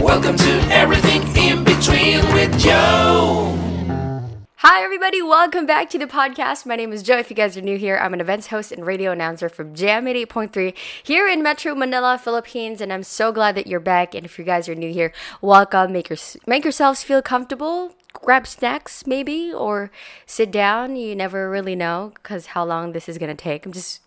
Welcome to Everything in Between with Joe. Hi, everybody. Welcome back to the podcast. My name is Joe. If you guys are new here, I'm an events host and radio announcer from Jam 88.3 here in Metro Manila, Philippines. And I'm so glad that you're back. And if you guys are new here, welcome. Make, your, make yourselves feel comfortable grab snacks maybe or sit down you never really know because how long this is gonna take i'm just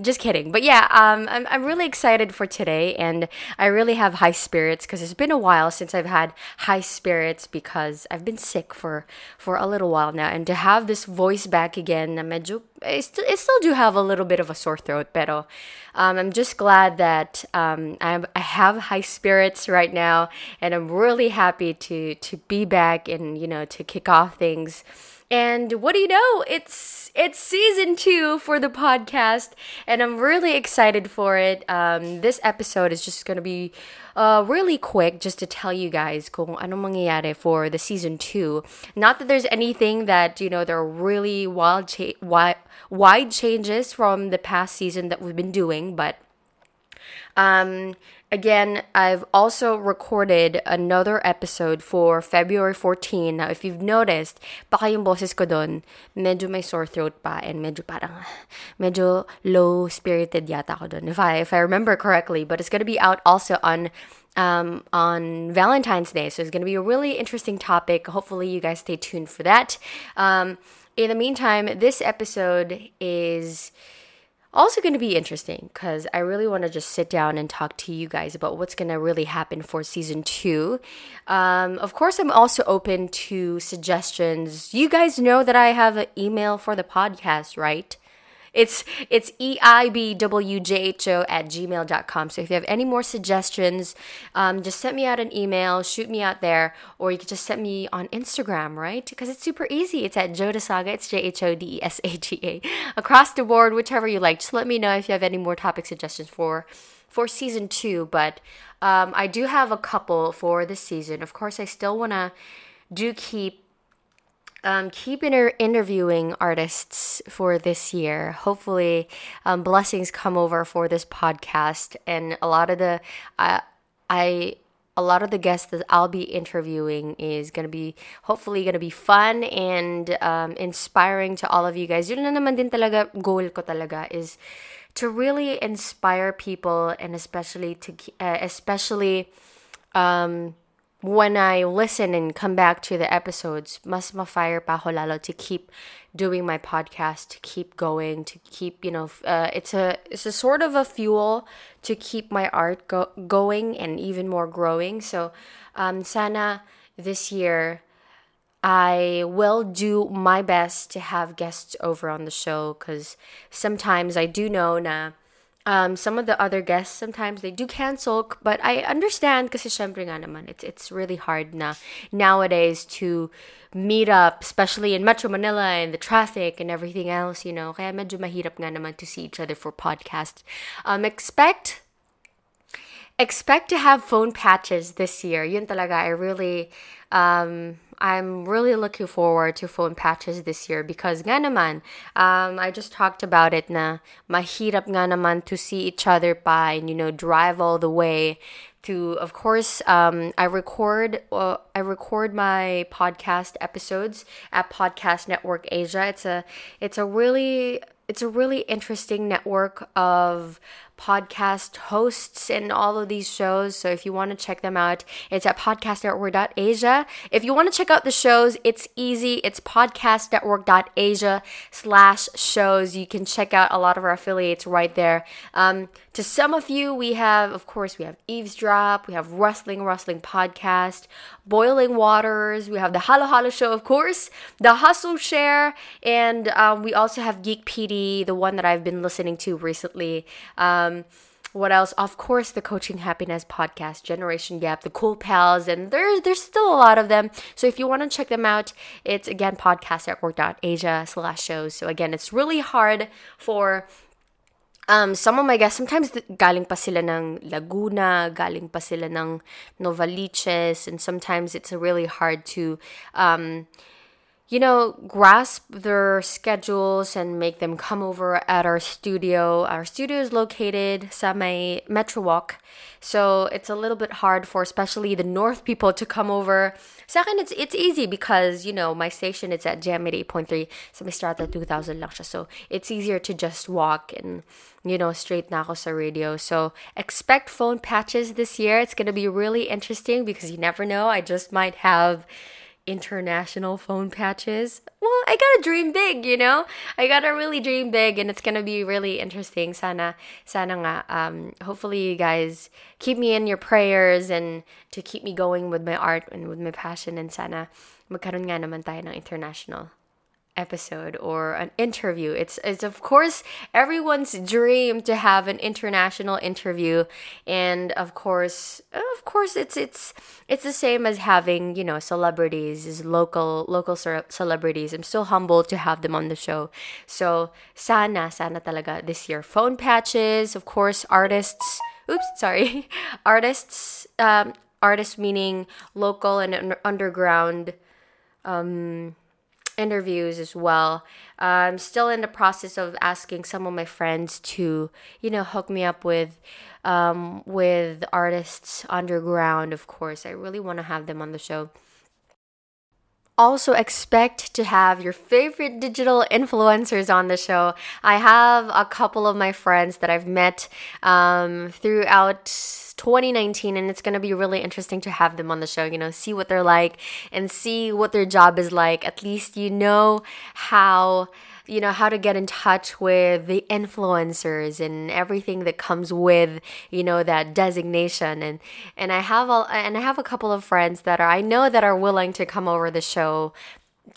just kidding but yeah um, I'm, I'm really excited for today and i really have high spirits because it's been a while since i've had high spirits because i've been sick for for a little while now and to have this voice back again na medyo I still, I still do have a little bit of a sore throat, pero um, I'm just glad that um, I'm, I have high spirits right now, and I'm really happy to to be back and you know to kick off things. And what do you know? It's it's season two for the podcast, and I'm really excited for it. Um, this episode is just gonna be uh, really quick, just to tell you guys kung ano mangyayari for the season two. Not that there's anything that you know there are really wild, cha- wide, wide changes from the past season that we've been doing, but um, again, I've also recorded another episode for February 14. Now, if you've noticed, baka yung boses ko doon, medyo may sore throat pa and medyo parang, medyo low-spirited yata ako doon, if I, if I remember correctly. But it's gonna be out also on um, on Valentine's Day. So it's going to be a really interesting topic. Hopefully, you guys stay tuned for that. Um, in the meantime, this episode is also going to be interesting because I really want to just sit down and talk to you guys about what's going to really happen for season two. Um, of course, I'm also open to suggestions. You guys know that I have an email for the podcast, right? It's it's eibwjho at gmail.com. So if you have any more suggestions, um, just send me out an email, shoot me out there, or you can just send me on Instagram, right? Because it's super easy. It's at Jhodesaga. It's J H O D E S A G A. Across the board, whichever you like. Just let me know if you have any more topic suggestions for for season two. But um, I do have a couple for this season. Of course, I still wanna do keep um, keep inter- interviewing artists for this year. Hopefully, um, blessings come over for this podcast, and a lot of the uh, I a lot of the guests that I'll be interviewing is gonna be hopefully gonna be fun and um, inspiring to all of you guys. Yun na naman din talaga goal ko talaga is to really inspire people and especially to uh, especially um when I listen and come back to the episodes, mas ma-fire to keep doing my podcast, to keep going, to keep, you know, uh, it's a it's a sort of a fuel to keep my art go- going and even more growing. So, um, sana this year I will do my best to have guests over on the show because sometimes I do know na um, some of the other guests sometimes they do cancel but I understand kasi syempre nga it's it's really hard na nowadays to meet up especially in Metro Manila and the traffic and everything else you know? Kaya medyo mahirap nga naman to see each other for podcast um, expect expect to have phone patches this year yun talaga I really um, I'm really looking forward to phone patches this year because nga naman, um, I just talked about it na mahirap nga naman to see each other pa and, you know, drive all the way to, of course, um, I record, uh, I record my podcast episodes at Podcast Network Asia. It's a, it's a really, it's a really interesting network of podcast hosts and all of these shows. So if you want to check them out, it's at podcastnetwork.asia. If you want to check out the shows, it's easy. It's podcastnetwork.asia slash shows. You can check out a lot of our affiliates right there. Um, to some of you, we have, of course, we have Eavesdrop, we have Rustling Rustling Podcast, Boiling Waters, we have the Halo Halo Show, of course, the Hustle Share, and um, we also have Geek PD, the one that I've been listening to recently. Um, what else? Of course, the Coaching Happiness podcast, Generation Gap, the Cool Pals, and there's there's still a lot of them. So if you want to check them out, it's again podcastnetwork.asia slash shows. So again, it's really hard for um, some of my guests, sometimes galing pa sila ng Laguna, galing pa sila ng Novaliches, and sometimes it's really hard to um, you know, grasp their schedules and make them come over at our studio. Our studio is located may Metro Walk. So it's a little bit hard for especially the north people to come over. Second, it's it's easy because, you know, my station is at Jam 8.3 sa may strata 2000 lang siya. So it's easier to just walk and, you know, straight na ako sa radio. So expect phone patches this year. It's to be really interesting because you never know. I just might have international phone patches. Well, I gotta dream big, you know? I gotta really dream big and it's gonna be really interesting. Sana, sana nga, um, hopefully you guys keep me in your prayers and to keep me going with my art and with my passion and sana magkaroon nga naman tayo ng international episode or an interview. It's it's of course everyone's dream to have an international interview and of course of course it's it's it's the same as having, you know, celebrities, local local celebrities. I'm still humbled to have them on the show. So, sana sana talaga this year phone patches, of course, artists. Oops, sorry. artists um artists meaning local and underground um interviews as well. I'm still in the process of asking some of my friends to, you know, hook me up with um, with artists underground, of course. I really want to have them on the show also expect to have your favorite digital influencers on the show. I have a couple of my friends that I've met um, throughout 2019 and it's going to be really interesting to have them on the show you know see what they're like and see what their job is like at least you know how you know how to get in touch with the influencers and everything that comes with you know that designation and and I have all and I have a couple of friends that are I know that are willing to come over the show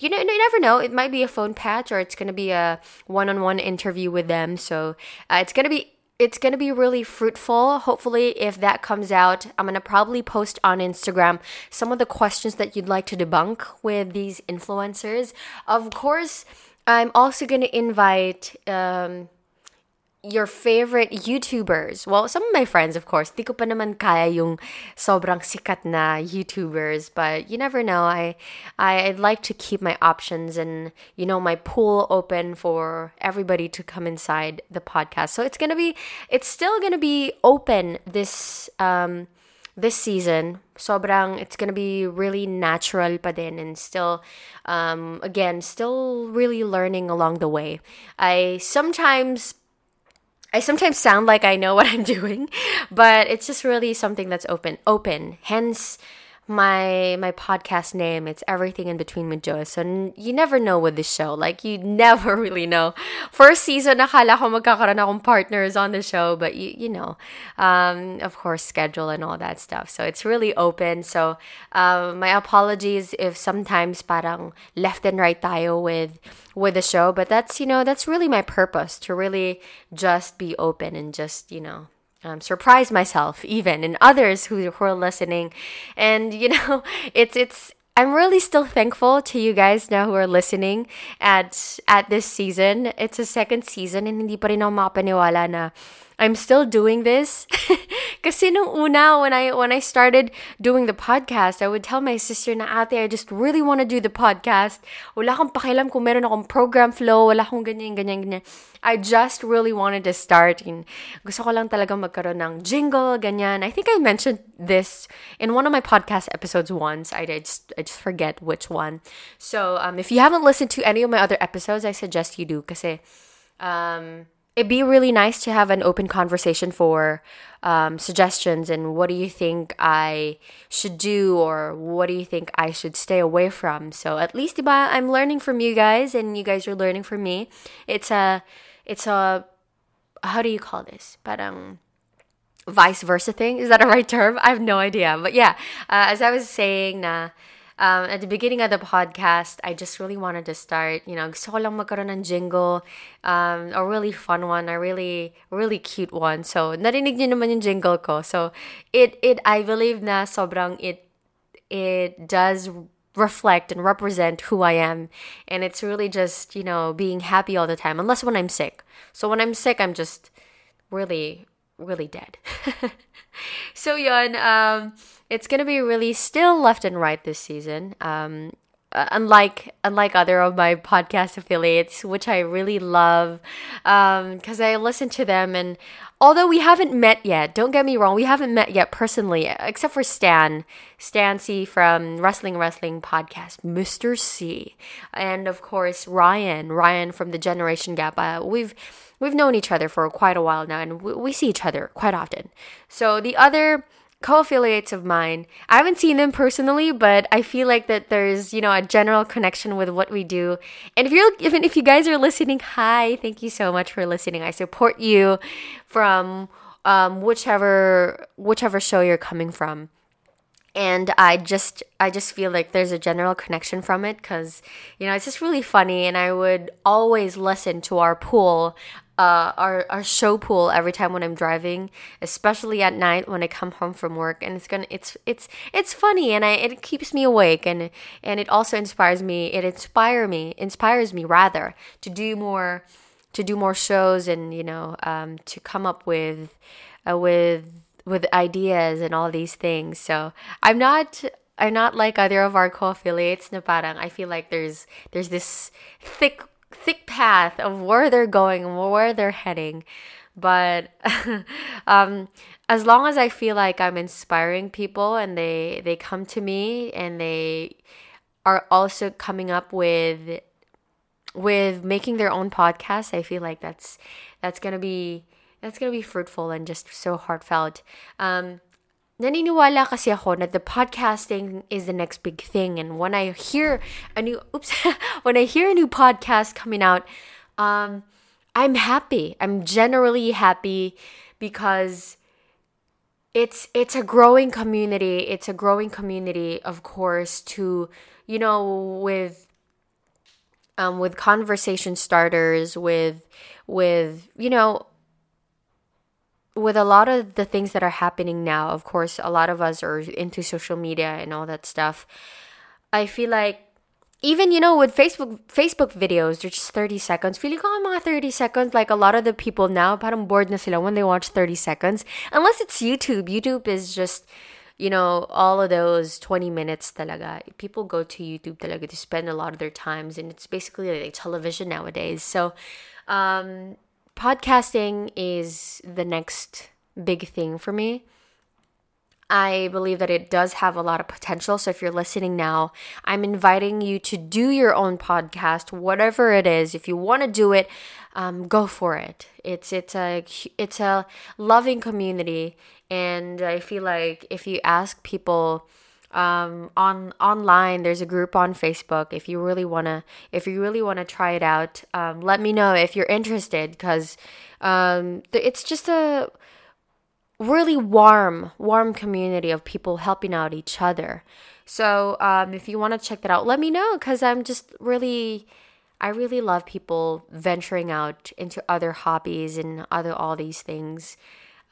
you know, you never know. It might be a phone patch or it's going to be a one-on-one interview with them. So uh, it's to be it's going to be really fruitful. Hopefully, if that comes out, I'm going to probably post on Instagram some of the questions that you'd like to debunk with these influencers. Of course, I'm also going to invite um, your favorite YouTubers. Well, some of my friends, of course. Di ko pa naman kaya yung sobrang sikat na YouTubers, but you never know. I I'd like to keep my options and you know my pool open for everybody to come inside the podcast. So it's gonna be, it's still gonna be open this um this season, sobrang it's gonna be really natural pa din and still, um, again, still really learning along the way. I sometimes I sometimes sound like I know what I'm doing, but it's just really something that's open, open. Hence, my my podcast name it's everything in between with Joe so you never know with this show. Like you never really know. First season nakala ko magkakaroon akong partners on the show but you you know um, of course schedule and all that stuff. So it's really open. So um, my apologies if sometimes parang left and right tayo with with the show but that's you know that's really my purpose to really just be open and just you know um, surprise myself even and others who, who are listening and you know it's it's I'm really still thankful to you guys now who are listening at at this season. It's a second season and hindi pa rin ako na I'm still doing this. Kasi nung una, when I, when I started doing the podcast, I would tell my sister na ate, I just really want to do the podcast. Wala akong pakialam kung meron akong program flow, wala akong ganyan, ganyan, ganyan. I just really wanted to start. And gusto ko lang talaga magkaroon ng jingle, ganyan. I think I mentioned this in one of my podcast episodes once. I, I just I just forget which one. So um, if you haven't listened to any of my other episodes, I suggest you do. Kasi um, it'd be really nice to have an open conversation for um, suggestions and what do you think I should do or what do you think I should stay away from. So at least diba, I'm learning from you guys and you guys are learning from me. It's a it's a how do you call this? Parang vice versa thing. Is that a right term? I have no idea. But yeah, uh, as I was saying na um, at the beginning of the podcast, I just really wanted to start, you know, gusto ko lang magkaroon ng jingle, um, a really fun one, a really, really cute one. So, narinig niyo naman yung jingle ko. So, it, it, I believe na sobrang it, it does reflect and represent who I am. And it's really just, you know, being happy all the time, unless when I'm sick. So, when I'm sick, I'm just really, really dead. so, yun, um, it's gonna be really still left and right this season. Um, uh, unlike unlike other of my podcast affiliates, which I really love, because um, I listen to them and although we haven't met yet, don't get me wrong, we haven't met yet personally, except for Stan, Stan C from Wrestling Wrestling Podcast, Mr. C, and of course Ryan, Ryan from the Generation Gap. Uh, we've we've known each other for quite a while now, and we, we see each other quite often. So the other co-affiliates of mine. I haven't seen them personally but i feel like that there's you know a general connection with what we do. And if you're even if you guys are listening hi thank you so much for listening. I support you from um, whichever whichever show you're coming from and i just i just feel like there's a general connection from it because you know it's just really funny and i would always listen to our pool uh, our our show pool every time when I'm driving, especially at night when I come home from work, and it's gonna it's it's it's funny and I it keeps me awake and and it also inspires me. It inspire me inspires me rather to do more to do more shows and you know um, to come up with uh, with with ideas and all these things. So I'm not I'm not like other of our co-affiliates na parang I feel like there's there's this thick thick path of where they're going, where they're heading. But um, as long as I feel like I'm inspiring people and they they come to me and they are also coming up with with making their own podcast, I feel like that's that's gonna be that's gonna be fruitful and just so heartfelt. Um, naniniwala kasi ako that the podcasting is the next big thing and when i hear a new oops when i hear a new podcast coming out um i'm happy i'm generally happy because it's it's a growing community it's a growing community of course to you know with um with conversation starters with with you know with a lot of the things that are happening now, of course, a lot of us are into social media and all that stuff. I feel like even you know with Facebook Facebook videos, they're just 30 seconds. Feeling ko mga 30 seconds like a lot of the people now parang bored na sila when they watch 30 seconds. Unless it's YouTube. YouTube is just you know, all of those 20 minutes talaga. People go to YouTube talaga to spend a lot of their times and it's basically like television nowadays. So um podcasting is the next big thing for me. I believe that it does have a lot of potential. So if you're listening now, I'm inviting you to do your own podcast, whatever it is. If you want to do it, um, go for it. It's it's a it's a loving community, and I feel like if you ask people um, on online there's a group on facebook. If you really want to if you really want to try it out um, let me know if you're interested because um, it's just a really warm warm community of people helping out each other. So um, if you want to check that out let me know because i'm just really i really love people venturing out into other hobbies and other all these things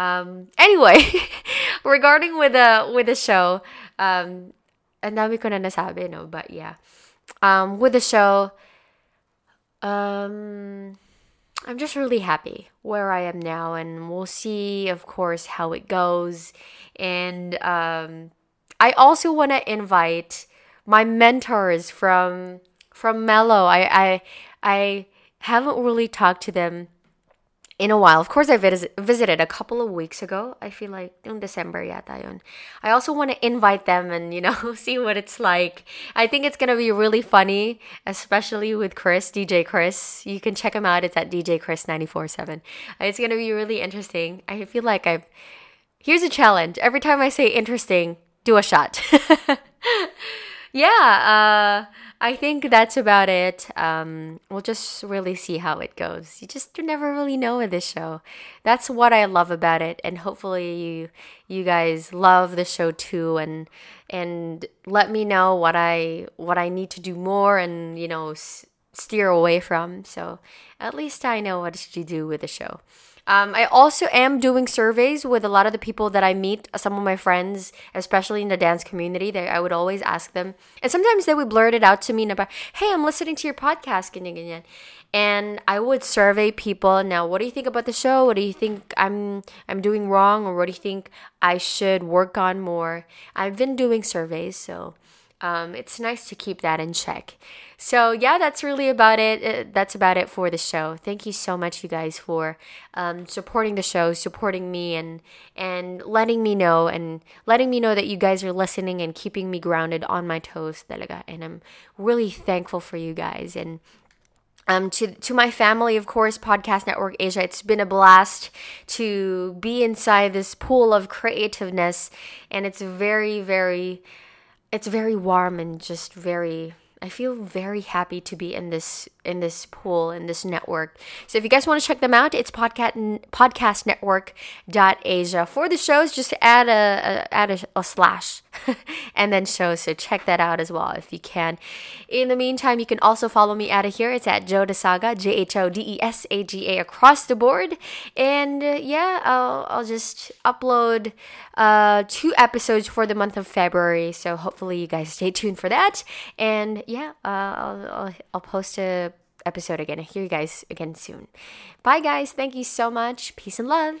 um, anyway, regarding with the with the show, um, and dami ko na nasabi, no? But yeah, um, with the show, um, I'm just really happy where I am now, and we'll see, of course, how it goes. And um, I also want to invite my mentors from from Mellow. I I I haven't really talked to them in a while. Of course, I vis- visited a couple of weeks ago. I feel like in December yun. I also want to invite them and, you know, see what it's like. I think it's going to be really funny, especially with Chris, DJ Chris. You can check him out. It's at DJ Chris 947. It's going to be really interesting. I feel like I've Here's a challenge. Every time I say interesting, do a shot. yeah, uh I think that's about it. Um, we'll just really see how it goes. You just never really know with this show. That's what I love about it, and hopefully you you guys love the show too. And and let me know what I what I need to do more, and you know s- steer away from. So at least I know what to do with the show. Um, I also am doing surveys with a lot of the people that I meet, some of my friends, especially in the dance community. They, I would always ask them, and sometimes they would blurt it out to me about, "Hey, I'm listening to your podcast," and I would survey people. Now, what do you think about the show? What do you think I'm I'm doing wrong, or what do you think I should work on more? I've been doing surveys, so um, it's nice to keep that in check. So yeah, that's really about it. Uh, that's about it for the show. Thank you so much, you guys, for um, supporting the show, supporting me, and and letting me know and letting me know that you guys are listening and keeping me grounded on my toes, talaga. And I'm really thankful for you guys. And um, to to my family, of course, Podcast Network Asia. It's been a blast to be inside this pool of creativeness, and it's very, very, it's very warm and just very I feel very happy to be in this in this pool in this network. So if you guys want to check them out, it's podcast podcastnetwork.asia. For the shows, just add a, a add a, a slash and then shows. So check that out as well if you can. In the meantime, you can also follow me out of here. It's at Jhodesaga, J H O D E S A G A across the board. And uh, yeah, I'll I'll just upload uh, two episodes for the month of February. So hopefully you guys stay tuned for that. And yeah, uh, I'll, I'll, I'll post a episode again. I'll hear you guys again soon. Bye guys. Thank you so much. Peace and love.